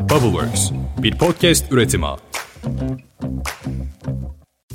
Bubbleworks, bir podcast üretimi.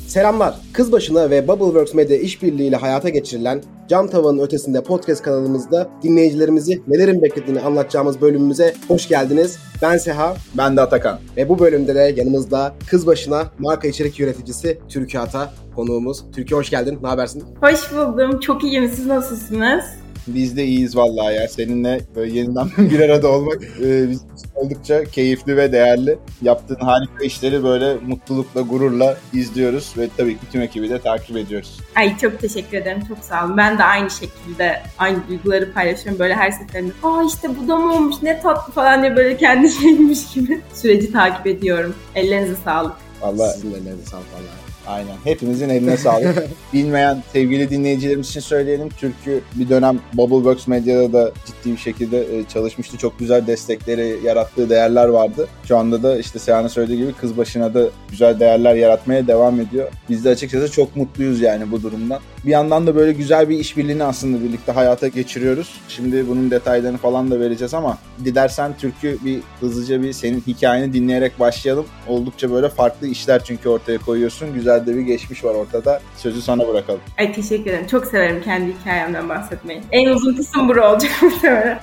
Selamlar. Kız başına ve Bubbleworks Media işbirliğiyle hayata geçirilen Cam Tavanın Ötesinde podcast kanalımızda dinleyicilerimizi nelerin beklediğini anlatacağımız bölümümüze hoş geldiniz. Ben Seha. Ben de Atakan. Ve bu bölümde de yanımızda Kız başına marka içerik yöneticisi Türkiye Ata konuğumuz. Türkiye hoş geldin. Ne habersin? Hoş buldum. Çok iyiyim. Siz nasılsınız? Biz de iyiyiz vallahi ya. Seninle böyle yeniden bir arada olmak e, bizim oldukça keyifli ve değerli. Yaptığın harika işleri böyle mutlulukla, gururla izliyoruz ve tabii ki tüm ekibi de takip ediyoruz. Ay çok teşekkür ederim. Çok sağ olun. Ben de aynı şekilde aynı duyguları paylaşıyorum. Böyle her seferinde aa işte bu da mı olmuş ne tatlı falan diye böyle kendi şeymiş gibi süreci takip ediyorum. Ellerinize sağlık. Vallahi Sizin ellerinize sağlık vallahi. Aynen. Hepimizin eline sağlık. Bilmeyen sevgili dinleyicilerimiz için söyleyelim. Türkü bir dönem Bubbleworks Medya'da da ciddi bir şekilde e, çalışmıştı. Çok güzel destekleri, yarattığı değerler vardı. Şu anda da işte Seyhan'ın söylediği gibi kız başına da güzel değerler yaratmaya devam ediyor. Biz de açıkçası çok mutluyuz yani bu durumdan. Bir yandan da böyle güzel bir işbirliğini aslında birlikte hayata geçiriyoruz. Şimdi bunun detaylarını falan da vereceğiz ama dilersen Türkü bir hızlıca bir senin hikayeni dinleyerek başlayalım. Oldukça böyle farklı işler çünkü ortaya koyuyorsun. Güzel de bir geçmiş var ortada. Sözü sana bırakalım. Ay teşekkür ederim. Çok severim kendi hikayemden bahsetmeyi. En uzun kısım bura olacak muhtemelen.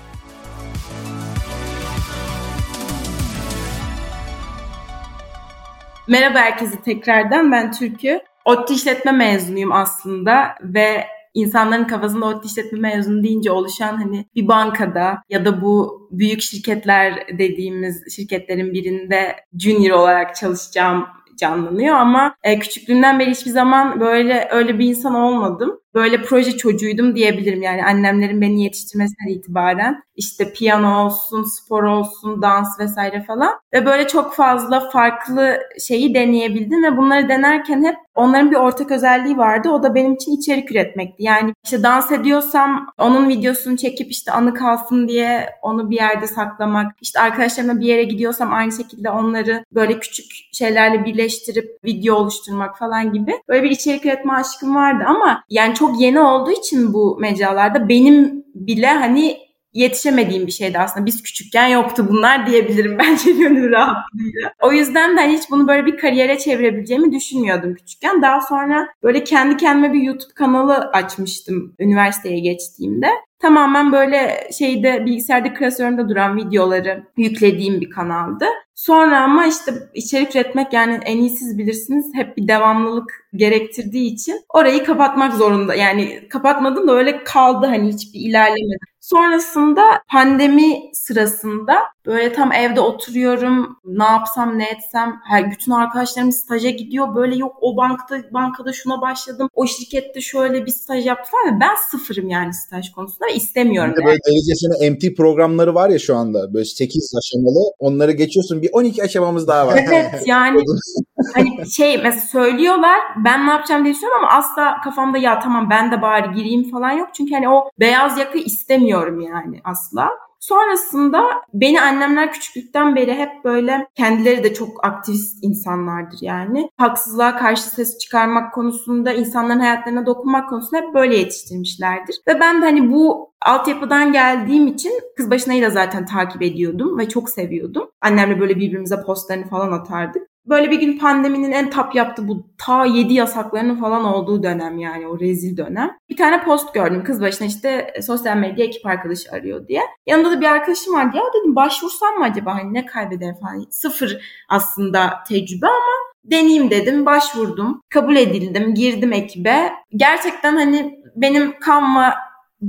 Merhaba herkese tekrardan. Ben Türkü. ODTÜ işletme mezunuyum aslında ve insanların kafasında ODTÜ işletme mezunu deyince oluşan hani bir bankada ya da bu büyük şirketler dediğimiz şirketlerin birinde junior olarak çalışacağım canlanıyor ama e, küçüklüğümden beri hiçbir zaman böyle öyle bir insan olmadım. Böyle proje çocuğuydum diyebilirim yani annemlerin beni yetiştirmesinden itibaren işte piyano olsun, spor olsun, dans vesaire falan ve böyle çok fazla farklı şeyi deneyebildim ve bunları denerken hep onların bir ortak özelliği vardı. O da benim için içerik üretmekti. Yani işte dans ediyorsam onun videosunu çekip işte anı kalsın diye onu bir yerde saklamak. İşte arkadaşlarımla bir yere gidiyorsam aynı şekilde onları böyle küçük şeylerle birleştirip video oluşturmak falan gibi. Böyle bir içerik üretme aşkım vardı ama yani çok yeni olduğu için bu mecralarda benim bile hani yetişemediğim bir şeydi aslında. Biz küçükken yoktu bunlar diyebilirim bence gönül rahatlığıyla. O yüzden de hani hiç bunu böyle bir kariyere çevirebileceğimi düşünmüyordum küçükken. Daha sonra böyle kendi kendime bir YouTube kanalı açmıştım üniversiteye geçtiğimde. Tamamen böyle şeyde bilgisayarda klasörümde duran videoları yüklediğim bir kanaldı. Sonra ama işte içerik üretmek yani en iyi siz bilirsiniz hep bir devamlılık gerektirdiği için orayı kapatmak zorunda. Yani kapatmadım da öyle kaldı hani hiçbir ilerlemedi. Sonrasında pandemi sırasında böyle tam evde oturuyorum. Ne yapsam ne etsem. Her bütün arkadaşlarım staja gidiyor. Böyle yok o bankada bankada şuna başladım. O şirkette şöyle bir staj yaptı falan. Ben sıfırım yani staj konusunda ve istemiyorum. Yani. Böyle derecesine MT programları var ya şu anda. Böyle 8 aşamalı. Onları geçiyorsun. Bir 12 aşamamız daha var. Evet yani hani şey mesela söylüyorlar ben ne yapacağım diye düşünüyorum ama asla kafamda ya tamam ben de bari gireyim falan yok. Çünkü hani o beyaz yaka istemiyorum yani asla. Sonrasında beni annemler küçüklükten beri hep böyle kendileri de çok aktivist insanlardır yani. Haksızlığa karşı ses çıkarmak konusunda, insanların hayatlarına dokunmak konusunda hep böyle yetiştirmişlerdir. Ve ben de hani bu altyapıdan geldiğim için kız başınayı da zaten takip ediyordum ve çok seviyordum. Annemle böyle birbirimize postlarını falan atardık. Böyle bir gün pandeminin en tap yaptığı bu ta 7 yasaklarının falan olduğu dönem yani o rezil dönem. Bir tane post gördüm kız başına işte sosyal medya ekip arkadaşı arıyor diye. Yanında da bir arkadaşım vardı ya dedim başvursam mı acaba hani ne kaybeder falan. Sıfır aslında tecrübe ama deneyeyim dedim başvurdum. Kabul edildim girdim ekibe. Gerçekten hani benim Canva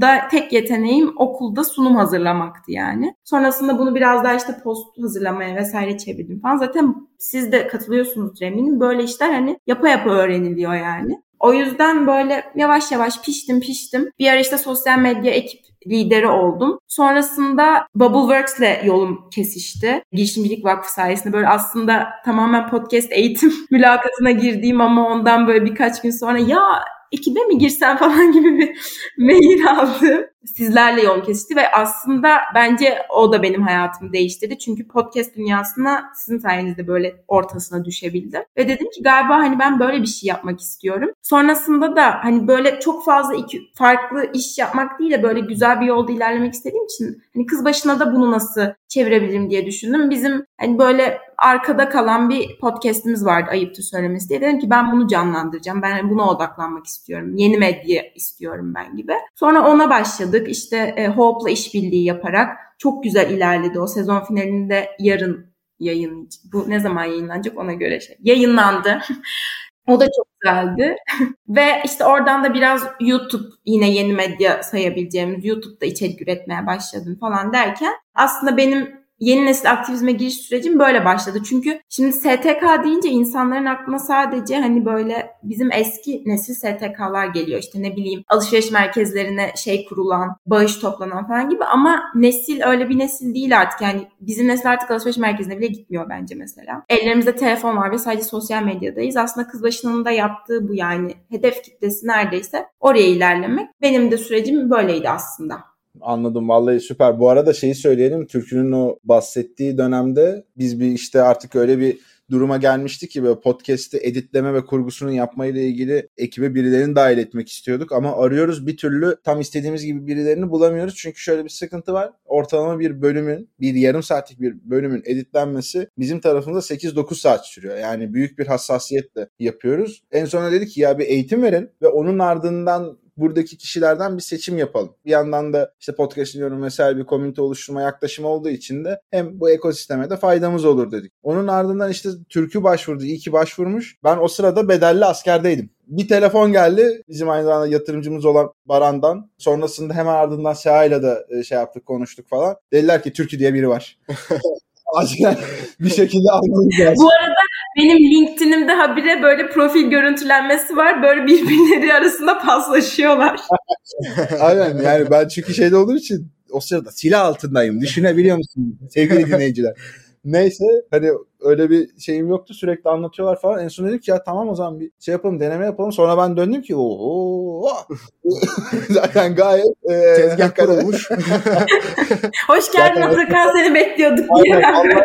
da tek yeteneğim okulda sunum hazırlamaktı yani. Sonrasında bunu biraz daha işte post hazırlamaya vesaire çevirdim falan. Zaten siz de katılıyorsunuz eminim. Böyle işler hani yapa yapa öğreniliyor yani. O yüzden böyle yavaş yavaş piştim piştim. Bir ara işte sosyal medya ekip lideri oldum. Sonrasında Bubbleworks'le yolum kesişti. Girişimcilik Vakfı sayesinde böyle aslında tamamen podcast eğitim mülakatına girdiğim ama ondan böyle birkaç gün sonra ya ekibe mi girsem falan gibi bir mail aldım. Sizlerle yol kesişti ve aslında bence o da benim hayatımı değiştirdi. Çünkü podcast dünyasına sizin sayenizde böyle ortasına düşebildim. Ve dedim ki galiba hani ben böyle bir şey yapmak istiyorum. Sonrasında da hani böyle çok fazla iki farklı iş yapmak değil de böyle güzel bir yolda ilerlemek istediğim için hani kız başına da bunu nasıl çevirebilirim diye düşündüm. Bizim hani böyle arkada kalan bir podcast'imiz vardı ayıptır söylemesi diye. Dedim ki ben bunu canlandıracağım. Ben buna odaklanmak istiyorum. Yeni medya istiyorum ben gibi. Sonra ona başladık. İşte e, Hope'la işbirliği yaparak çok güzel ilerledi. O sezon finalinde yarın yayın bu ne zaman yayınlanacak ona göre şey yayınlandı. o da çok güzeldi. Ve işte oradan da biraz YouTube yine yeni medya sayabileceğimiz YouTube'da içerik üretmeye başladım falan derken aslında benim yeni nesil aktivizme giriş sürecim böyle başladı. Çünkü şimdi STK deyince insanların aklına sadece hani böyle bizim eski nesil STK'lar geliyor. İşte ne bileyim alışveriş merkezlerine şey kurulan, bağış toplanan falan gibi ama nesil öyle bir nesil değil artık. Yani bizim nesil artık alışveriş merkezine bile gitmiyor bence mesela. Ellerimizde telefon var ve sadece sosyal medyadayız. Aslında kız başının da yaptığı bu yani hedef kitlesi neredeyse oraya ilerlemek. Benim de sürecim böyleydi aslında. Anladım vallahi süper. Bu arada şeyi söyleyelim. Türkünün o bahsettiği dönemde biz bir işte artık öyle bir duruma gelmiştik ki böyle podcast'i editleme ve kurgusunu yapmayla ilgili ekibe birilerini dahil etmek istiyorduk ama arıyoruz bir türlü tam istediğimiz gibi birilerini bulamıyoruz. Çünkü şöyle bir sıkıntı var. Ortalama bir bölümün, bir yarım saatlik bir bölümün editlenmesi bizim tarafımızda 8-9 saat sürüyor. Yani büyük bir hassasiyetle yapıyoruz. En sonunda dedik ki ya bir eğitim verin ve onun ardından buradaki kişilerden bir seçim yapalım. Bir yandan da işte podcast dinliyorum vesaire bir komünite oluşturma yaklaşımı olduğu için de hem bu ekosisteme de faydamız olur dedik. Onun ardından işte Türk'ü başvurdu. İyi ki başvurmuş. Ben o sırada bedelli askerdeydim. Bir telefon geldi bizim aynı zamanda yatırımcımız olan Baran'dan. Sonrasında hemen ardından Seha'yla da e, şey yaptık konuştuk falan. Dediler ki Türkü diye biri var. Acilen bir şekilde almamız lazım. Bu arada benim LinkedIn'imde habire böyle profil görüntülenmesi var. Böyle birbirleri arasında paslaşıyorlar. Aynen yani ben çünkü şeyde olduğum için o sırada silah altındayım. Düşünebiliyor musun sevgili dinleyiciler? Neyse hani öyle bir şeyim yoktu sürekli anlatıyorlar falan. En son dedik ya tamam o zaman bir şey yapalım deneme yapalım. Sonra ben döndüm ki ooo zaten gayet e, tezgah kurulmuş. Hoş geldin Atakan seni bekliyorduk. Aynen,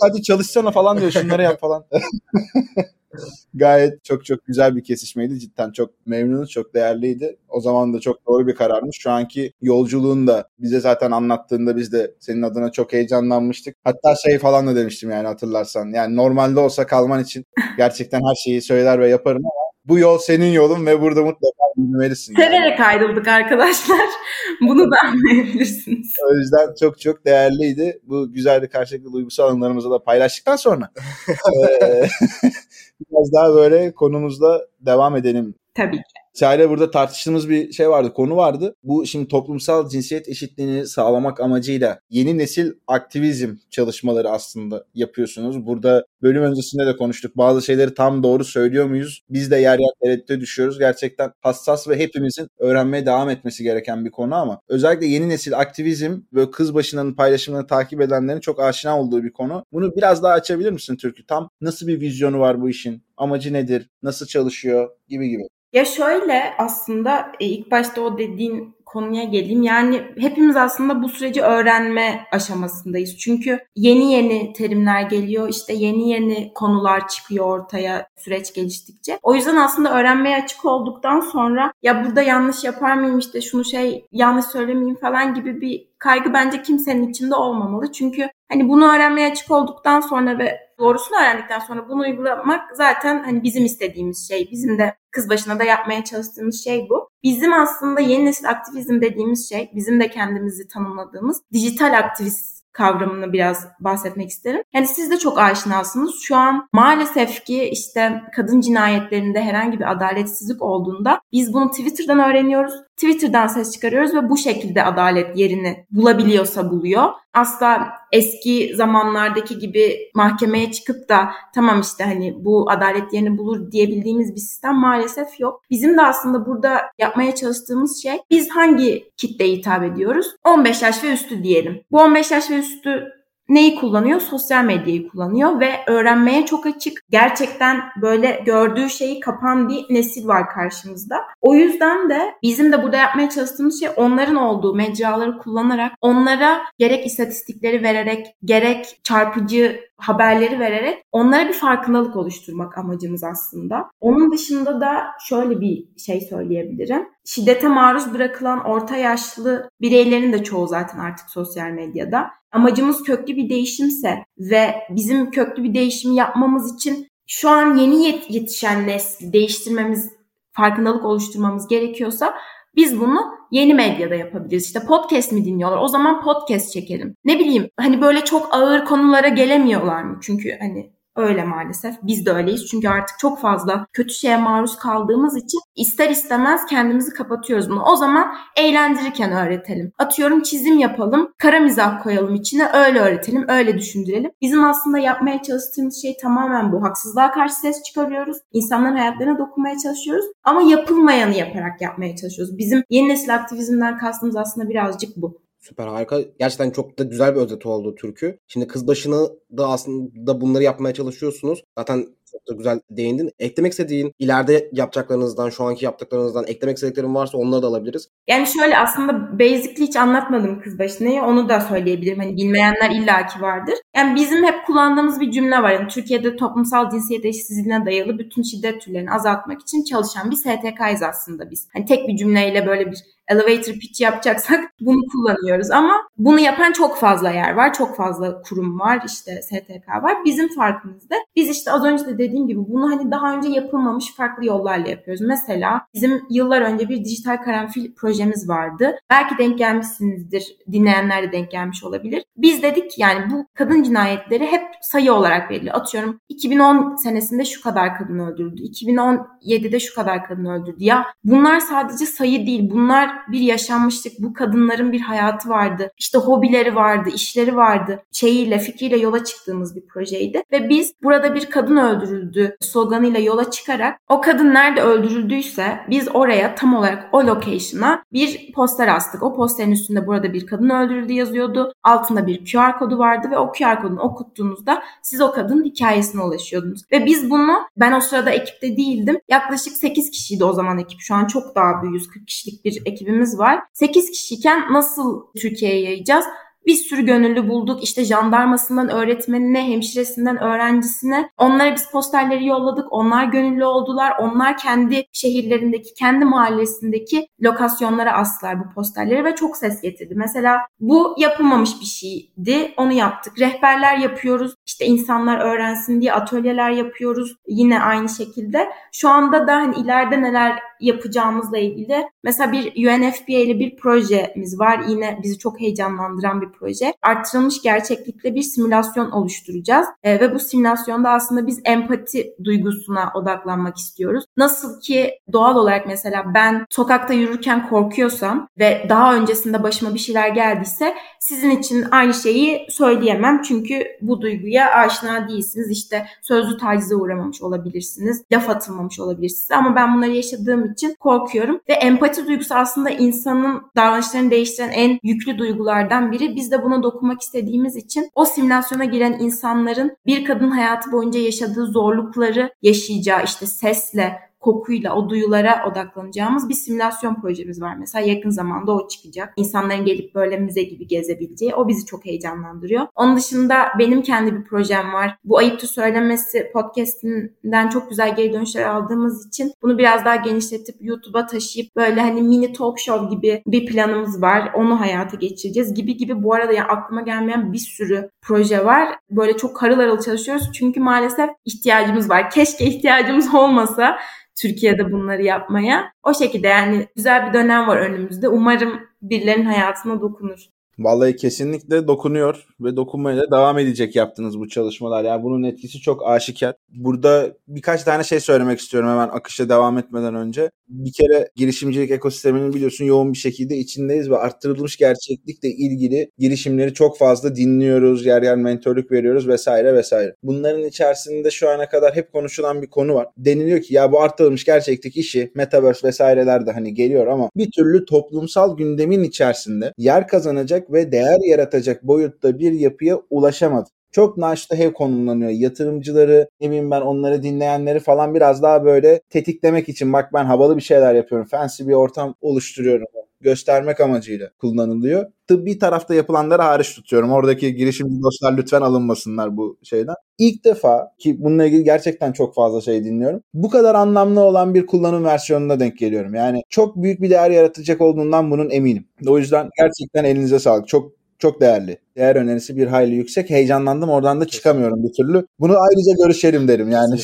hadi çalışsana falan diyor şunları yap falan. Gayet çok çok güzel bir kesişmeydi. Cidden çok memnunuz, çok değerliydi. O zaman da çok doğru bir kararmış. Şu anki yolculuğun da bize zaten anlattığında biz de senin adına çok heyecanlanmıştık. Hatta şey falan da demiştim yani hatırlarsan. Yani normalde olsa kalman için gerçekten her şeyi söyler ve yaparım ama bu yol senin yolun ve burada mutlaka yürümelisin. Severek yani. ayrıldık arkadaşlar. Bunu da anlayabilirsiniz. O yüzden çok çok değerliydi. Bu güzel bir karşılıklı duygusal anılarımızı da paylaştıktan sonra biraz daha böyle konumuzda devam edelim. Tabii ki. Şair'le burada tartıştığımız bir şey vardı, konu vardı. Bu şimdi toplumsal cinsiyet eşitliğini sağlamak amacıyla yeni nesil aktivizm çalışmaları aslında yapıyorsunuz. Burada bölüm öncesinde de konuştuk. Bazı şeyleri tam doğru söylüyor muyuz? Biz de yer yer tereddüte düşüyoruz. Gerçekten hassas ve hepimizin öğrenmeye devam etmesi gereken bir konu ama özellikle yeni nesil aktivizm ve kız başının paylaşımlarını takip edenlerin çok aşina olduğu bir konu. Bunu biraz daha açabilir misin Türkü? Tam nasıl bir vizyonu var bu işin? Amacı nedir? Nasıl çalışıyor? Gibi gibi. Ya şöyle aslında e, ilk başta o dediğin konuya geleyim. Yani hepimiz aslında bu süreci öğrenme aşamasındayız. Çünkü yeni yeni terimler geliyor. işte yeni yeni konular çıkıyor ortaya süreç geliştikçe. O yüzden aslında öğrenmeye açık olduktan sonra ya burada yanlış yapar mıyım işte şunu şey yanlış söylemeyeyim falan gibi bir kaygı bence kimsenin içinde olmamalı. Çünkü hani bunu öğrenmeye açık olduktan sonra ve doğrusunu öğrendikten sonra bunu uygulamak zaten hani bizim istediğimiz şey. Bizim de kız başına da yapmaya çalıştığımız şey bu. Bizim aslında yeni nesil aktivizm dediğimiz şey, bizim de kendimizi tanımladığımız dijital aktivist kavramını biraz bahsetmek isterim. Yani siz de çok aşinasınız. Şu an maalesef ki işte kadın cinayetlerinde herhangi bir adaletsizlik olduğunda biz bunu Twitter'dan öğreniyoruz. Twitter'dan ses çıkarıyoruz ve bu şekilde adalet yerini bulabiliyorsa buluyor. Asla eski zamanlardaki gibi mahkemeye çıkıp da tamam işte hani bu adalet yerini bulur diyebildiğimiz bir sistem maalesef yok. Bizim de aslında burada yapmaya çalıştığımız şey biz hangi kitleye hitap ediyoruz? 15 yaş ve üstü diyelim. Bu 15 yaş ve üstü neyi kullanıyor? Sosyal medyayı kullanıyor ve öğrenmeye çok açık. Gerçekten böyle gördüğü şeyi kapan bir nesil var karşımızda. O yüzden de bizim de burada yapmaya çalıştığımız şey onların olduğu mecraları kullanarak onlara gerek istatistikleri vererek gerek çarpıcı haberleri vererek onlara bir farkındalık oluşturmak amacımız aslında. Onun dışında da şöyle bir şey söyleyebilirim. Şiddete maruz bırakılan orta yaşlı bireylerin de çoğu zaten artık sosyal medyada. Amacımız köklü bir değişimse ve bizim köklü bir değişimi yapmamız için şu an yeni yetişen nesli değiştirmemiz, farkındalık oluşturmamız gerekiyorsa biz bunu yeni medyada yapabiliriz. İşte podcast mi dinliyorlar? O zaman podcast çekelim. Ne bileyim hani böyle çok ağır konulara gelemiyorlar mı? Çünkü hani Öyle maalesef. Biz de öyleyiz. Çünkü artık çok fazla kötü şeye maruz kaldığımız için ister istemez kendimizi kapatıyoruz bunu. O zaman eğlendirirken öğretelim. Atıyorum çizim yapalım, kara mizah koyalım içine, öyle öğretelim, öyle düşündürelim. Bizim aslında yapmaya çalıştığımız şey tamamen bu. Haksızlığa karşı ses çıkarıyoruz. İnsanların hayatlarına dokunmaya çalışıyoruz. Ama yapılmayanı yaparak yapmaya çalışıyoruz. Bizim yeni nesil aktivizmden kastımız aslında birazcık bu. Süper harika. Gerçekten çok da güzel bir özet oldu türkü. Şimdi kız başını da aslında bunları yapmaya çalışıyorsunuz. Zaten çok da güzel değindin. Eklemek istediğin, ileride yapacaklarınızdan, şu anki yaptıklarınızdan eklemek istediklerin varsa onları da alabiliriz. Yani şöyle aslında basically hiç anlatmadım kız başını. Onu da söyleyebilirim. Hani bilmeyenler illaki vardır. Yani bizim hep kullandığımız bir cümle var. Yani Türkiye'de toplumsal cinsiyet eşitsizliğine dayalı bütün şiddet türlerini azaltmak için çalışan bir STK'yız aslında biz. Hani tek bir cümleyle böyle bir elevator pitch yapacaksak bunu kullanıyoruz ama bunu yapan çok fazla yer var. Çok fazla kurum var. işte STK var. Bizim farkımız da biz işte az önce de dediğim gibi bunu hani daha önce yapılmamış farklı yollarla yapıyoruz. Mesela bizim yıllar önce bir dijital karanfil projemiz vardı. Belki denk gelmişsinizdir. Dinleyenler de denk gelmiş olabilir. Biz dedik ki yani bu kadın cinayetleri hep sayı olarak veriliyor. Atıyorum 2010 senesinde şu kadar kadın öldürüldü. 2017'de şu kadar kadın öldürdü. Ya bunlar sadece sayı değil. Bunlar bir yaşanmışlık. Bu kadınların bir hayatı vardı. İşte hobileri vardı, işleri vardı. Şeyiyle, fikriyle yola çıktığımız bir projeydi. Ve biz burada bir kadın öldürüldü sloganıyla yola çıkarak o kadın nerede öldürüldüyse biz oraya tam olarak o location'a bir poster astık. O posterin üstünde burada bir kadın öldürüldü yazıyordu. Altında bir QR kodu vardı ve o QR kodunu okuttuğunuzda siz o kadının hikayesine ulaşıyordunuz. Ve biz bunu ben o sırada ekipte değildim. Yaklaşık 8 kişiydi o zaman ekip. Şu an çok daha büyüğüz. 40 kişilik bir ekibimiz var. 8 kişiyken nasıl Türkiye'ye yayacağız? bir sürü gönüllü bulduk. İşte jandarmasından öğretmenine, hemşiresinden öğrencisine. Onlara biz posterleri yolladık. Onlar gönüllü oldular. Onlar kendi şehirlerindeki, kendi mahallesindeki lokasyonlara astılar bu posterleri ve çok ses getirdi. Mesela bu yapılmamış bir şeydi. Onu yaptık. Rehberler yapıyoruz. İşte insanlar öğrensin diye atölyeler yapıyoruz. Yine aynı şekilde. Şu anda da hani ileride neler yapacağımızla ilgili mesela bir UNFPA ile bir projemiz var. Yine bizi çok heyecanlandıran bir proje. Arttırılmış gerçeklikle bir simülasyon oluşturacağız. E, ve bu simülasyonda aslında biz empati duygusuna odaklanmak istiyoruz. Nasıl ki doğal olarak mesela ben sokakta yürürken korkuyorsam ve daha öncesinde başıma bir şeyler geldiyse sizin için aynı şeyi söyleyemem. Çünkü bu duyguya aşina değilsiniz. İşte sözlü tacize uğramamış olabilirsiniz. Laf atılmamış olabilirsiniz. Ama ben bunları yaşadığım için korkuyorum. Ve empati duygusu aslında insanın davranışlarını değiştiren en yüklü duygulardan biri. Biz de buna dokunmak istediğimiz için o simülasyona giren insanların bir kadın hayatı boyunca yaşadığı zorlukları yaşayacağı işte sesle, kokuyla, o duyulara odaklanacağımız bir simülasyon projemiz var. Mesela yakın zamanda o çıkacak. İnsanların gelip böyle müze gibi gezebileceği. O bizi çok heyecanlandırıyor. Onun dışında benim kendi bir projem var. Bu Ayıptı Söylemesi podcastinden çok güzel geri dönüşler aldığımız için bunu biraz daha genişletip YouTube'a taşıyıp böyle hani mini talk show gibi bir planımız var. Onu hayata geçireceğiz gibi gibi. Bu arada yani aklıma gelmeyen bir sürü proje var. Böyle çok harıl harıl çalışıyoruz. Çünkü maalesef ihtiyacımız var. Keşke ihtiyacımız olmasa. Türkiye'de bunları yapmaya. O şekilde yani güzel bir dönem var önümüzde. Umarım birilerinin hayatına dokunur. Vallahi kesinlikle dokunuyor ve dokunmaya da devam edecek yaptığınız bu çalışmalar. Yani bunun etkisi çok aşikar. Burada birkaç tane şey söylemek istiyorum hemen akışa devam etmeden önce. Bir kere girişimcilik ekosisteminin biliyorsun yoğun bir şekilde içindeyiz ve arttırılmış gerçeklikle ilgili girişimleri çok fazla dinliyoruz, yer yer mentorluk veriyoruz vesaire vesaire. Bunların içerisinde şu ana kadar hep konuşulan bir konu var. Deniliyor ki ya bu arttırılmış gerçeklik işi, metaverse vesaireler de hani geliyor ama bir türlü toplumsal gündemin içerisinde yer kazanacak ve değer yaratacak boyutta bir yapıya ulaşamadı çok naşta hev konumlanıyor. Yatırımcıları, ne bileyim ben onları dinleyenleri falan biraz daha böyle tetiklemek için bak ben havalı bir şeyler yapıyorum. Fancy bir ortam oluşturuyorum göstermek amacıyla kullanılıyor. Tıbbi tarafta yapılanları hariç tutuyorum. Oradaki girişimci dostlar lütfen alınmasınlar bu şeyden. İlk defa ki bununla ilgili gerçekten çok fazla şey dinliyorum. Bu kadar anlamlı olan bir kullanım versiyonuna denk geliyorum. Yani çok büyük bir değer yaratacak olduğundan bunun eminim. O yüzden gerçekten elinize sağlık. Çok çok değerli. Değer önerisi bir hayli yüksek. Heyecanlandım. Oradan da çıkamıyorum bir türlü. Bunu ayrıca görüşelim derim yani.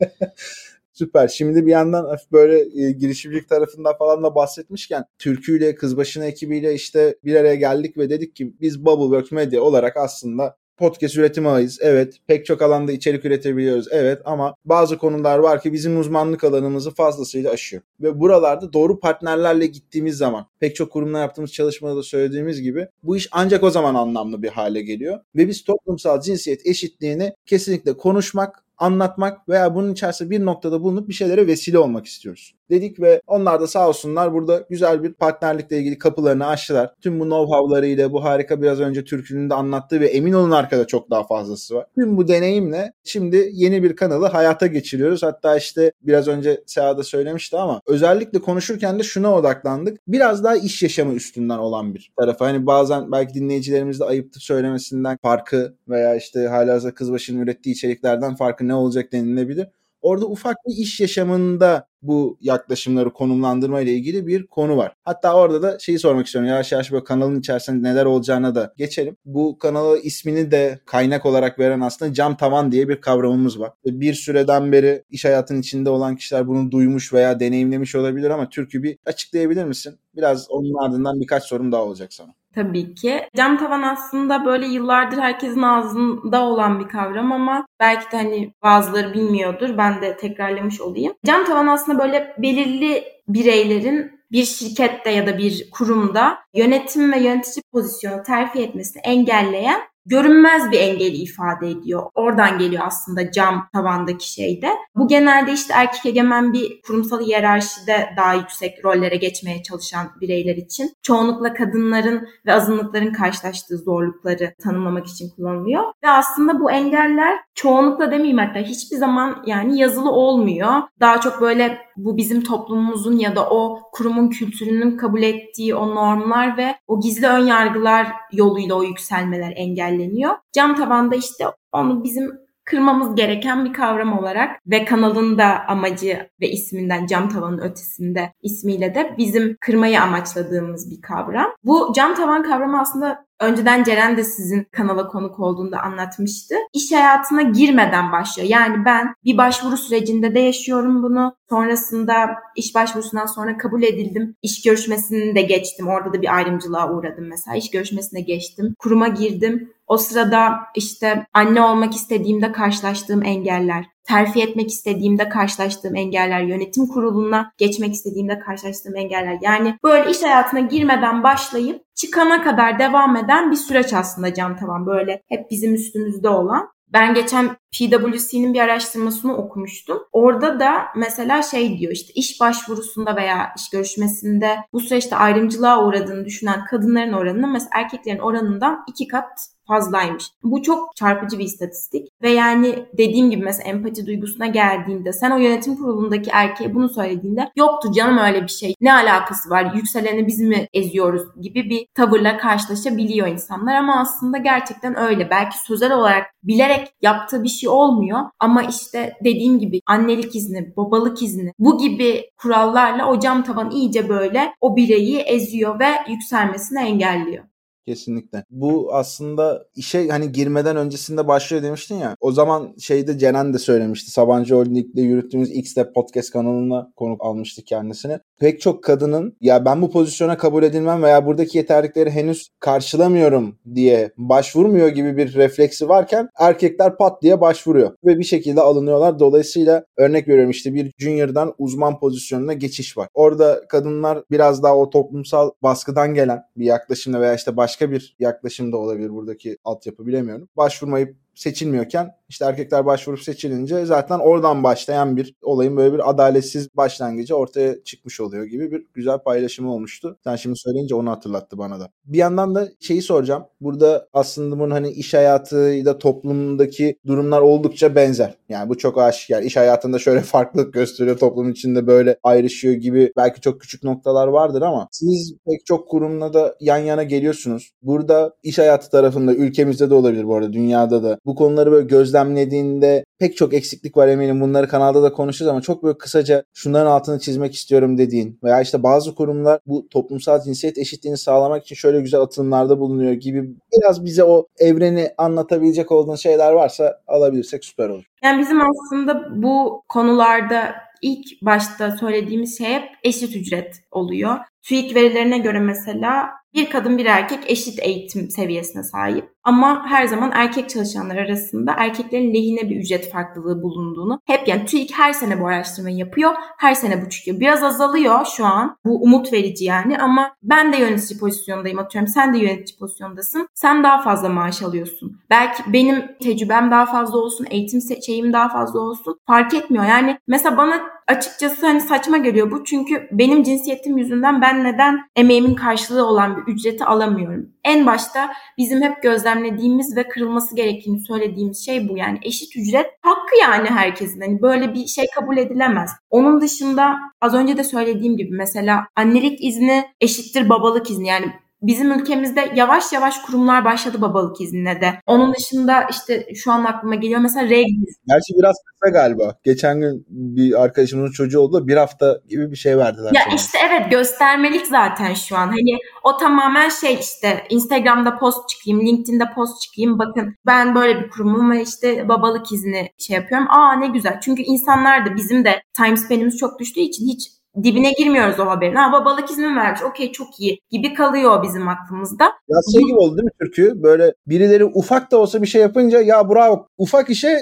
Süper. Şimdi bir yandan hafif böyle e, girişimcilik tarafından falan da bahsetmişken Türküyle, Kızbaşı'nın ekibiyle işte bir araya geldik ve dedik ki biz Bubbleworks Media olarak aslında podcast üretimi ağıyız. Evet pek çok alanda içerik üretebiliyoruz. Evet ama bazı konular var ki bizim uzmanlık alanımızı fazlasıyla aşıyor. Ve buralarda doğru partnerlerle gittiğimiz zaman pek çok kurumla yaptığımız çalışmada da söylediğimiz gibi bu iş ancak o zaman anlamlı bir hale geliyor. Ve biz toplumsal cinsiyet eşitliğini kesinlikle konuşmak, anlatmak veya bunun içerisinde bir noktada bulunup bir şeylere vesile olmak istiyoruz. Dedik ve onlar da sağ olsunlar burada güzel bir partnerlikle ilgili kapılarını açtılar. Tüm bu know-how'larıyla bu harika biraz önce Türk'ünün de anlattığı ve emin olun arkada çok daha fazlası var. Tüm bu deneyimle şimdi yeni bir kanalı hayata geçiriyoruz. Hatta işte biraz önce Seha da söylemişti ama özellikle konuşurken de şuna odaklandık. Biraz daha iş yaşamı üstünden olan bir tarafı. Hani bazen belki dinleyicilerimiz de ayıptır söylemesinden farkı veya işte hala kızbaşının ürettiği içeriklerden farkı ne olacak denilebilir. Orada ufak bir iş yaşamında bu yaklaşımları konumlandırma ile ilgili bir konu var. Hatta orada da şeyi sormak istiyorum. Yavaş yavaş böyle kanalın içerisinde neler olacağına da geçelim. Bu kanala ismini de kaynak olarak veren aslında cam tavan diye bir kavramımız var. Bir süreden beri iş hayatının içinde olan kişiler bunu duymuş veya deneyimlemiş olabilir ama Türk'ü bir açıklayabilir misin? Biraz onun ardından birkaç sorum daha olacak sana. Tabii ki. Cam tavan aslında böyle yıllardır herkesin ağzında olan bir kavram ama belki de hani bazıları bilmiyordur. Ben de tekrarlamış olayım. Cam tavan aslında böyle belirli bireylerin bir şirkette ya da bir kurumda yönetim ve yönetici pozisyonu terfi etmesini engelleyen görünmez bir engeli ifade ediyor. Oradan geliyor aslında cam tavandaki şeyde. Bu genelde işte erkek egemen bir kurumsal hiyerarşide daha yüksek rollere geçmeye çalışan bireyler için. Çoğunlukla kadınların ve azınlıkların karşılaştığı zorlukları tanımlamak için kullanılıyor. Ve aslında bu engeller çoğunlukla demeyeyim hatta hiçbir zaman yani yazılı olmuyor. Daha çok böyle bu bizim toplumumuzun ya da o kurumun kültürünün kabul ettiği o normlar ve o gizli ön yargılar yoluyla o yükselmeler engelleniyor. Cam tabanda işte onu bizim kırmamız gereken bir kavram olarak ve kanalın da amacı ve isminden cam tavanın ötesinde ismiyle de bizim kırmayı amaçladığımız bir kavram. Bu cam tavan kavramı aslında önceden Ceren de sizin kanala konuk olduğunda anlatmıştı. İş hayatına girmeden başlıyor. Yani ben bir başvuru sürecinde de yaşıyorum bunu. Sonrasında iş başvurusundan sonra kabul edildim. İş görüşmesini de geçtim. Orada da bir ayrımcılığa uğradım mesela. İş görüşmesine geçtim. Kuruma girdim. O sırada işte anne olmak istediğimde karşılaştığım engeller, terfi etmek istediğimde karşılaştığım engeller, yönetim kuruluna geçmek istediğimde karşılaştığım engeller. Yani böyle iş hayatına girmeden başlayıp çıkana kadar devam eden bir süreç aslında cam tavan. Böyle hep bizim üstümüzde olan. Ben geçen PwC'nin bir araştırmasını okumuştum. Orada da mesela şey diyor işte iş başvurusunda veya iş görüşmesinde bu süreçte ayrımcılığa uğradığını düşünen kadınların oranının mesela erkeklerin oranından iki kat fazlaymış. Bu çok çarpıcı bir istatistik ve yani dediğim gibi mesela empati duygusuna geldiğinde sen o yönetim kurulundaki erkeğe bunu söylediğinde yoktu canım öyle bir şey ne alakası var yükseleni biz mi eziyoruz gibi bir tavırla karşılaşabiliyor insanlar ama aslında gerçekten öyle. Belki sözel olarak bilerek yaptığı bir şey olmuyor ama işte dediğim gibi annelik izni, babalık izni bu gibi kurallarla o cam tavan iyice böyle o bireyi eziyor ve yükselmesini engelliyor. Kesinlikle. Bu aslında işe hani girmeden öncesinde başlıyor demiştin ya. O zaman şeyde Ceren de söylemişti. Sabancı Holding'le yürüttüğümüz X-Step podcast kanalına konuk almıştık kendisini. Pek çok kadının ya ben bu pozisyona kabul edilmem veya buradaki yeterlikleri henüz karşılamıyorum diye başvurmuyor gibi bir refleksi varken erkekler pat diye başvuruyor ve bir şekilde alınıyorlar. Dolayısıyla örnek veriyorum işte bir junior'dan uzman pozisyonuna geçiş var. Orada kadınlar biraz daha o toplumsal baskıdan gelen bir yaklaşımla veya işte başka bir yaklaşım da olabilir buradaki altyapı bilemiyorum. Başvurmayıp seçilmiyorken işte erkekler başvurup seçilince zaten oradan başlayan bir olayın böyle bir adaletsiz başlangıcı ortaya çıkmış oluyor gibi bir güzel paylaşımı olmuştu. Sen şimdi söyleyince onu hatırlattı bana da. Bir yandan da şeyi soracağım. Burada aslında bunun hani iş hayatıyla toplumdaki durumlar oldukça benzer. Yani bu çok aşikar. İş hayatında şöyle farklılık gösteriyor. Toplum içinde böyle ayrışıyor gibi belki çok küçük noktalar vardır ama siz pek çok kurumla da yan yana geliyorsunuz. Burada iş hayatı tarafında ülkemizde de olabilir bu arada dünyada da bu konuları böyle gözlemlediğinde pek çok eksiklik var eminim. Bunları kanalda da konuşacağız ama çok böyle kısaca şunların altını çizmek istiyorum dediğin veya işte bazı kurumlar bu toplumsal cinsiyet eşitliğini sağlamak için şöyle güzel atılımlarda bulunuyor gibi biraz bize o evreni anlatabilecek olduğun şeyler varsa alabilirsek süper olur. Yani bizim aslında bu konularda ilk başta söylediğimiz şey hep eşit ücret oluyor. TÜİK verilerine göre mesela bir kadın bir erkek eşit eğitim seviyesine sahip. Ama her zaman erkek çalışanlar arasında erkeklerin lehine bir ücret farklılığı bulunduğunu hep yani TÜİK her sene bu araştırmayı yapıyor. Her sene bu çıkıyor. Biraz azalıyor şu an. Bu umut verici yani ama ben de yönetici pozisyondayım atıyorum. Sen de yönetici pozisyondasın. Sen daha fazla maaş alıyorsun. Belki benim tecrübem daha fazla olsun, eğitim şeyim daha fazla olsun. Fark etmiyor. Yani mesela bana açıkçası hani saçma geliyor bu. Çünkü benim cinsiyetim yüzünden ben neden emeğimin karşılığı olan bir ücreti alamıyorum? En başta bizim hep gözlemlediğimiz ve kırılması gerektiğini söylediğimiz şey bu. Yani eşit ücret hakkı yani herkesin. Hani böyle bir şey kabul edilemez. Onun dışında az önce de söylediğim gibi mesela annelik izni eşittir babalık izni. Yani bizim ülkemizde yavaş yavaş kurumlar başladı babalık iznine de. Onun dışında işte şu an aklıma geliyor mesela regl. Gerçi biraz kısa galiba. Geçen gün bir arkadaşımızın çocuğu oldu bir hafta gibi bir şey verdiler. Ya sana. işte evet göstermelik zaten şu an. Hani o tamamen şey işte Instagram'da post çıkayım, LinkedIn'de post çıkayım. Bakın ben böyle bir kurumum ve işte babalık izni şey yapıyorum. Aa ne güzel. Çünkü insanlar da bizim de time span'imiz çok düştüğü için hiç dibine girmiyoruz o haberin. Ha babalık izni vermiş okey çok iyi gibi kalıyor bizim aklımızda. Ya şey gibi oldu değil mi Türkü? Böyle birileri ufak da olsa bir şey yapınca ya bravo ufak işe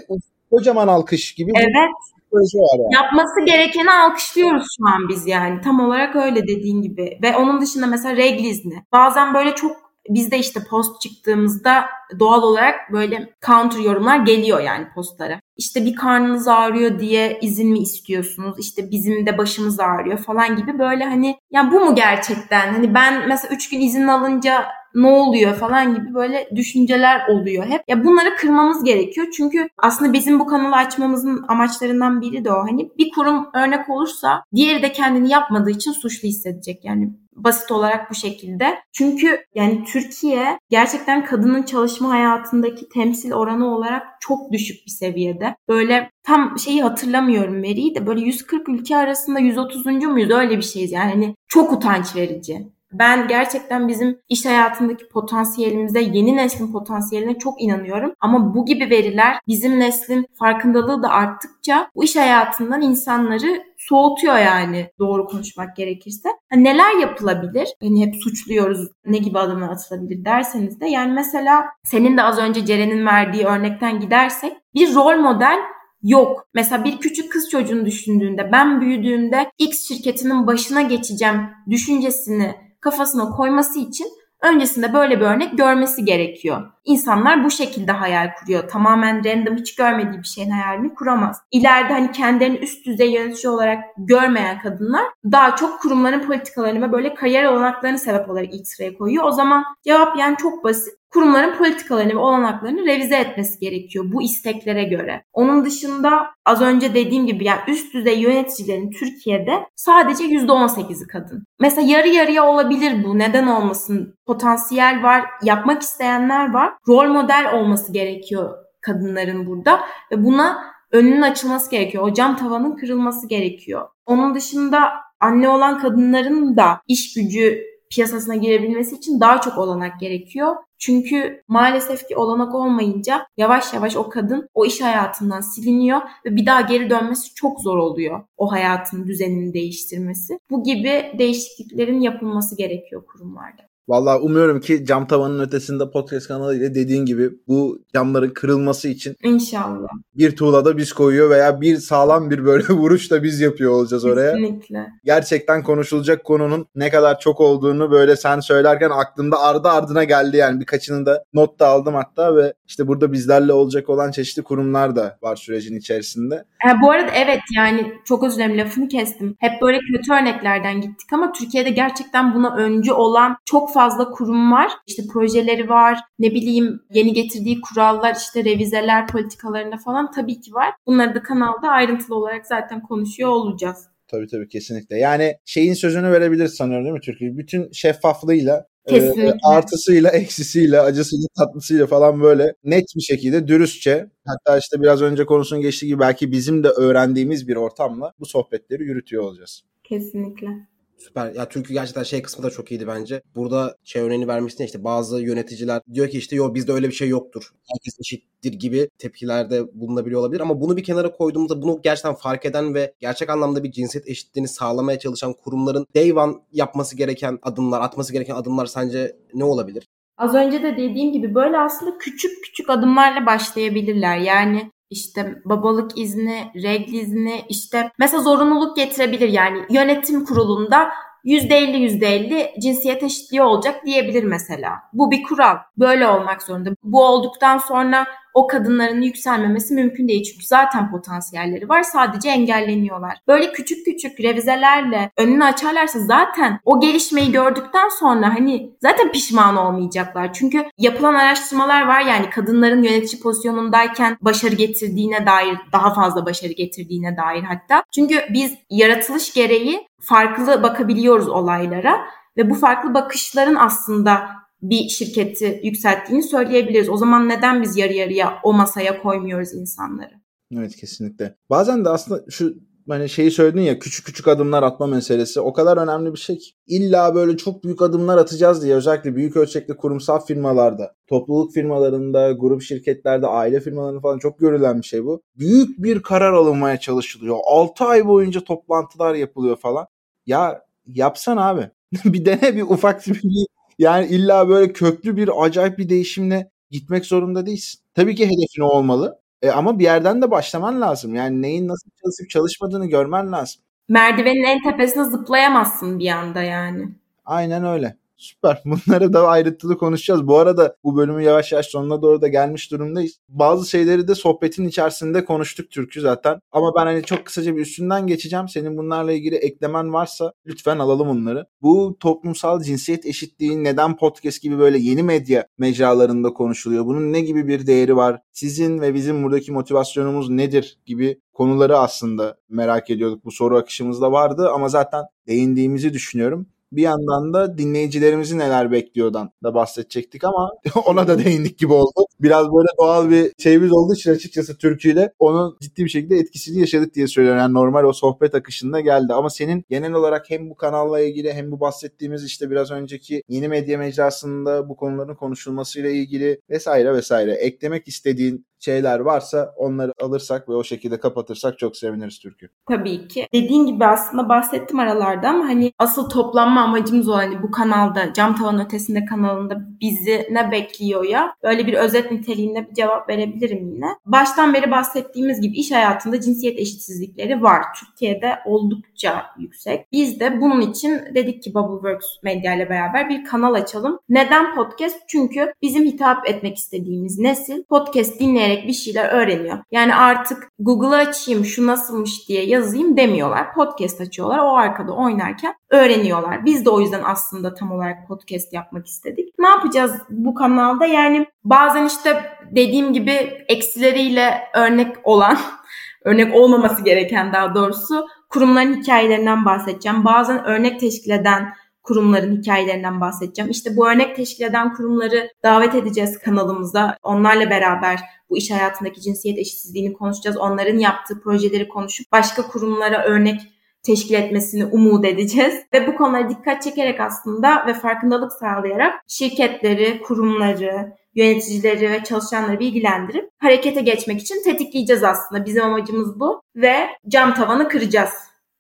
kocaman alkış gibi. Evet. Var yani. Yapması gerekeni alkışlıyoruz şu an biz yani. Tam olarak öyle dediğin gibi. Ve onun dışında mesela regl izni. Bazen böyle çok biz de işte post çıktığımızda doğal olarak böyle counter yorumlar geliyor yani postlara. İşte bir karnınız ağrıyor diye izin mi istiyorsunuz? İşte bizim de başımız ağrıyor falan gibi böyle hani ya bu mu gerçekten? Hani ben mesela 3 gün izin alınca ne oluyor falan gibi böyle düşünceler oluyor hep. Ya bunları kırmamız gerekiyor. Çünkü aslında bizim bu kanalı açmamızın amaçlarından biri de o. Hani bir kurum örnek olursa diğeri de kendini yapmadığı için suçlu hissedecek. Yani basit olarak bu şekilde. Çünkü yani Türkiye gerçekten kadının çalışma hayatındaki temsil oranı olarak çok düşük bir seviyede. Böyle tam şeyi hatırlamıyorum veriyi de böyle 140 ülke arasında 130. muyuz öyle bir şeyiz yani hani çok utanç verici. Ben gerçekten bizim iş hayatındaki potansiyelimize, yeni neslin potansiyeline çok inanıyorum. Ama bu gibi veriler bizim neslin farkındalığı da arttıkça bu iş hayatından insanları soğutuyor yani doğru konuşmak gerekirse. Yani neler yapılabilir? Hani hep suçluyoruz ne gibi adımlar atılabilir derseniz de yani mesela senin de az önce Ceren'in verdiği örnekten gidersek bir rol model yok. Mesela bir küçük kız çocuğunu düşündüğünde ben büyüdüğümde X şirketinin başına geçeceğim düşüncesini kafasına koyması için öncesinde böyle bir örnek görmesi gerekiyor. İnsanlar bu şekilde hayal kuruyor. Tamamen random hiç görmediği bir şeyin hayalini kuramaz. İleride hani kendilerini üst düzey yönetici olarak görmeyen kadınlar daha çok kurumların politikalarını ve böyle kariyer olanaklarını sebep olarak ilk sıraya koyuyor. O zaman cevap yani çok basit kurumların politikalarını ve olanaklarını revize etmesi gerekiyor bu isteklere göre. Onun dışında az önce dediğim gibi yani üst düzey yöneticilerin Türkiye'de sadece %18'i kadın. Mesela yarı yarıya olabilir bu. Neden olmasın? Potansiyel var, yapmak isteyenler var. Rol model olması gerekiyor kadınların burada ve buna önünün açılması gerekiyor. O cam tavanın kırılması gerekiyor. Onun dışında anne olan kadınların da iş gücü piyasasına girebilmesi için daha çok olanak gerekiyor. Çünkü maalesef ki olanak olmayınca yavaş yavaş o kadın o iş hayatından siliniyor ve bir daha geri dönmesi çok zor oluyor. O hayatın düzenini değiştirmesi. Bu gibi değişikliklerin yapılması gerekiyor kurumlarda. Vallahi umuyorum ki cam tavanın ötesinde podcast kanalı ile dediğin gibi bu camların kırılması için İnşallah. bir tuğla da biz koyuyor veya bir sağlam bir böyle vuruş da biz yapıyor olacağız oraya. Kesinlikle. Gerçekten konuşulacak konunun ne kadar çok olduğunu böyle sen söylerken aklımda ardı ardına geldi yani birkaçını da not da aldım hatta ve işte burada bizlerle olacak olan çeşitli kurumlar da var sürecin içerisinde. Ha, bu arada evet yani çok özür dilerim lafını kestim. Hep böyle kötü örneklerden gittik ama Türkiye'de gerçekten buna öncü olan çok fazla kurum var. İşte projeleri var, ne bileyim yeni getirdiği kurallar, işte revizeler politikalarında falan tabii ki var. Bunları da kanalda ayrıntılı olarak zaten konuşuyor olacağız. Tabii tabii kesinlikle. Yani şeyin sözünü verebiliriz sanıyorum değil mi Türkiye? Bütün şeffaflığıyla Kesinlikle. E, artısıyla, eksisiyle, acısıyla, tatlısıyla falan böyle net bir şekilde dürüstçe hatta işte biraz önce konusunun geçtiği gibi belki bizim de öğrendiğimiz bir ortamla bu sohbetleri yürütüyor olacağız. Kesinlikle. Süper. Ya çünkü gerçekten şey kısmı da çok iyiydi bence. Burada şey örneğini vermiştin işte bazı yöneticiler diyor ki işte yok bizde öyle bir şey yoktur. Herkes eşittir gibi tepkilerde bulunabiliyor olabilir. Ama bunu bir kenara koyduğumuzda bunu gerçekten fark eden ve gerçek anlamda bir cinsiyet eşitliğini sağlamaya çalışan kurumların day one yapması gereken adımlar, atması gereken adımlar sence ne olabilir? Az önce de dediğim gibi böyle aslında küçük küçük adımlarla başlayabilirler. Yani işte babalık izni, regl izni, işte mesela zorunluluk getirebilir yani. Yönetim kurulunda %50 %50 cinsiyet eşitliği olacak diyebilir mesela. Bu bir kural. Böyle olmak zorunda. Bu olduktan sonra o kadınların yükselmemesi mümkün değil. Çünkü zaten potansiyelleri var. Sadece engelleniyorlar. Böyle küçük küçük revizelerle önünü açarlarsa zaten o gelişmeyi gördükten sonra hani zaten pişman olmayacaklar. Çünkü yapılan araştırmalar var yani kadınların yönetici pozisyonundayken başarı getirdiğine dair daha fazla başarı getirdiğine dair hatta. Çünkü biz yaratılış gereği farklı bakabiliyoruz olaylara ve bu farklı bakışların aslında bir şirketi yükselttiğini söyleyebiliriz. O zaman neden biz yarı yarıya o masaya koymuyoruz insanları? Evet kesinlikle. Bazen de aslında şu hani şeyi söyledin ya küçük küçük adımlar atma meselesi o kadar önemli bir şey ki. İlla böyle çok büyük adımlar atacağız diye özellikle büyük ölçekli kurumsal firmalarda, topluluk firmalarında, grup şirketlerde, aile firmalarında falan çok görülen bir şey bu. Büyük bir karar alınmaya çalışılıyor. 6 ay boyunca toplantılar yapılıyor falan. Ya yapsan abi. bir dene bir ufak bir yani illa böyle köklü bir acayip bir değişimle gitmek zorunda değilsin. Tabii ki hedefin olmalı. E, ama bir yerden de başlaman lazım. Yani neyin nasıl çalışıp çalışmadığını görmen lazım. Merdivenin en tepesine zıplayamazsın bir anda yani. Aynen öyle. Süper. Bunları da ayrıntılı konuşacağız. Bu arada bu bölümü yavaş yavaş sonuna doğru da gelmiş durumdayız. Bazı şeyleri de sohbetin içerisinde konuştuk Türk'ü zaten. Ama ben hani çok kısaca bir üstünden geçeceğim. Senin bunlarla ilgili eklemen varsa lütfen alalım onları. Bu toplumsal cinsiyet eşitliği neden podcast gibi böyle yeni medya mecralarında konuşuluyor? Bunun ne gibi bir değeri var? Sizin ve bizim buradaki motivasyonumuz nedir gibi konuları aslında merak ediyorduk. Bu soru akışımızda vardı ama zaten değindiğimizi düşünüyorum bir yandan da dinleyicilerimizi neler bekliyordan da bahsedecektik ama ona da değindik gibi oldu. Biraz böyle doğal bir şeyimiz olduğu için açıkçası Türkiye'yle onun ciddi bir şekilde etkisini yaşadık diye söylüyorum. Yani normal o sohbet akışında geldi. Ama senin genel olarak hem bu kanalla ilgili hem bu bahsettiğimiz işte biraz önceki yeni medya mecrasında bu konuların konuşulmasıyla ilgili vesaire vesaire eklemek istediğin şeyler varsa onları alırsak ve o şekilde kapatırsak çok seviniriz Türk'ü. Tabii ki. Dediğin gibi aslında bahsettim aralarda ama hani asıl toplanma amacımız o hani bu kanalda Cam Tavan Ötesinde kanalında bizi ne bekliyor ya böyle bir özet niteliğinde bir cevap verebilirim yine. Baştan beri bahsettiğimiz gibi iş hayatında cinsiyet eşitsizlikleri var. Türkiye'de oldukça yüksek. Biz de bunun için dedik ki Bubbleworks Medya ile beraber bir kanal açalım. Neden podcast? Çünkü bizim hitap etmek istediğimiz nesil podcast dinleyen dinleyerek bir şeyler öğreniyor. Yani artık Google'ı açayım şu nasılmış diye yazayım demiyorlar. Podcast açıyorlar. O arkada oynarken öğreniyorlar. Biz de o yüzden aslında tam olarak podcast yapmak istedik. Ne yapacağız bu kanalda? Yani bazen işte dediğim gibi eksileriyle örnek olan örnek olmaması gereken daha doğrusu kurumların hikayelerinden bahsedeceğim. Bazen örnek teşkil eden kurumların hikayelerinden bahsedeceğim. İşte bu örnek teşkil eden kurumları davet edeceğiz kanalımıza. Onlarla beraber bu iş hayatındaki cinsiyet eşitsizliğini konuşacağız. Onların yaptığı projeleri konuşup başka kurumlara örnek teşkil etmesini umut edeceğiz. Ve bu konulara dikkat çekerek aslında ve farkındalık sağlayarak şirketleri, kurumları, yöneticileri ve çalışanları bilgilendirip harekete geçmek için tetikleyeceğiz aslında. Bizim amacımız bu ve cam tavanı kıracağız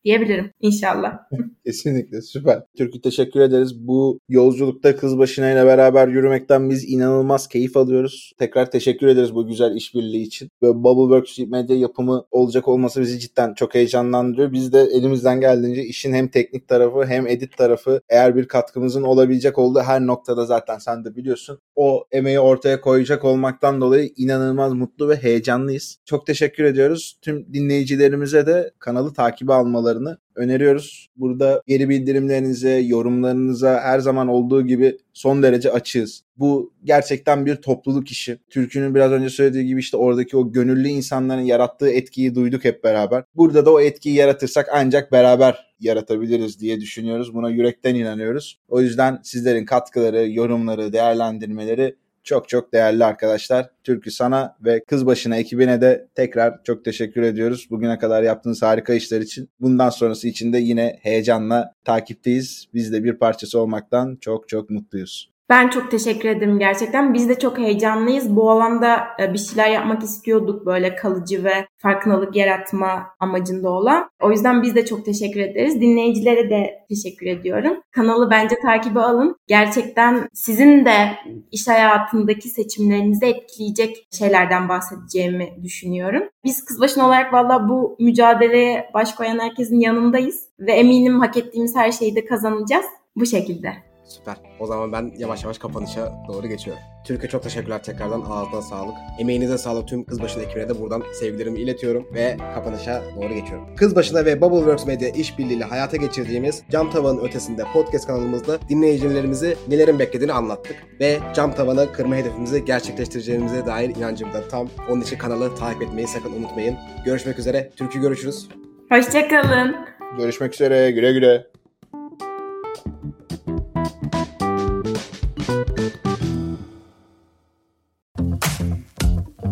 diyebilirim inşallah. Kesinlikle süper. Türkü teşekkür ederiz. Bu yolculukta kız başına ile beraber yürümekten biz inanılmaz keyif alıyoruz. Tekrar teşekkür ederiz bu güzel işbirliği için. Ve Bubbleworks medya yapımı olacak olması bizi cidden çok heyecanlandırıyor. Biz de elimizden geldiğince işin hem teknik tarafı hem edit tarafı eğer bir katkımızın olabilecek olduğu her noktada zaten sen de biliyorsun. O emeği ortaya koyacak olmaktan dolayı inanılmaz mutlu ve heyecanlıyız. Çok teşekkür ediyoruz. Tüm dinleyicilerimize de kanalı takibi almalarını öneriyoruz. Burada geri bildirimlerinize, yorumlarınıza her zaman olduğu gibi son derece açığız. Bu gerçekten bir topluluk işi. Türkünün biraz önce söylediği gibi işte oradaki o gönüllü insanların yarattığı etkiyi duyduk hep beraber. Burada da o etkiyi yaratırsak ancak beraber yaratabiliriz diye düşünüyoruz. Buna yürekten inanıyoruz. O yüzden sizlerin katkıları, yorumları, değerlendirmeleri çok çok değerli arkadaşlar. Türkü sana ve kız başına ekibine de tekrar çok teşekkür ediyoruz. Bugüne kadar yaptığınız harika işler için. Bundan sonrası için de yine heyecanla takipteyiz. Biz de bir parçası olmaktan çok çok mutluyuz. Ben çok teşekkür ederim gerçekten. Biz de çok heyecanlıyız. Bu alanda e, bir şeyler yapmak istiyorduk böyle kalıcı ve farkındalık yaratma amacında olan. O yüzden biz de çok teşekkür ederiz. Dinleyicilere de teşekkür ediyorum. Kanalı bence takibe alın. Gerçekten sizin de iş hayatındaki seçimlerinizi etkileyecek şeylerden bahsedeceğimi düşünüyorum. Biz Kızbaşın olarak valla bu mücadeleye baş koyan herkesin yanındayız. Ve eminim hak ettiğimiz her şeyi de kazanacağız. Bu şekilde. Süper. O zaman ben yavaş yavaş kapanışa doğru geçiyorum. Türkiye çok teşekkürler tekrardan. Ağzına sağlık. Emeğinize sağlık tüm Kızbaşı'nda ekibine de buradan sevgilerimi iletiyorum ve kapanışa doğru geçiyorum. Kızbaşı'nda ve Bubbleworks Media işbirliğiyle hayata geçirdiğimiz Cam Tavanın ötesinde podcast kanalımızda dinleyicilerimizi nelerin beklediğini anlattık. Ve Cam Tavanı kırma hedefimizi gerçekleştireceğimize dair inancım da tam. Onun için kanalı takip etmeyi sakın unutmayın. Görüşmek üzere. Türkü görüşürüz. Hoşçakalın. Görüşmek üzere. Güle güle.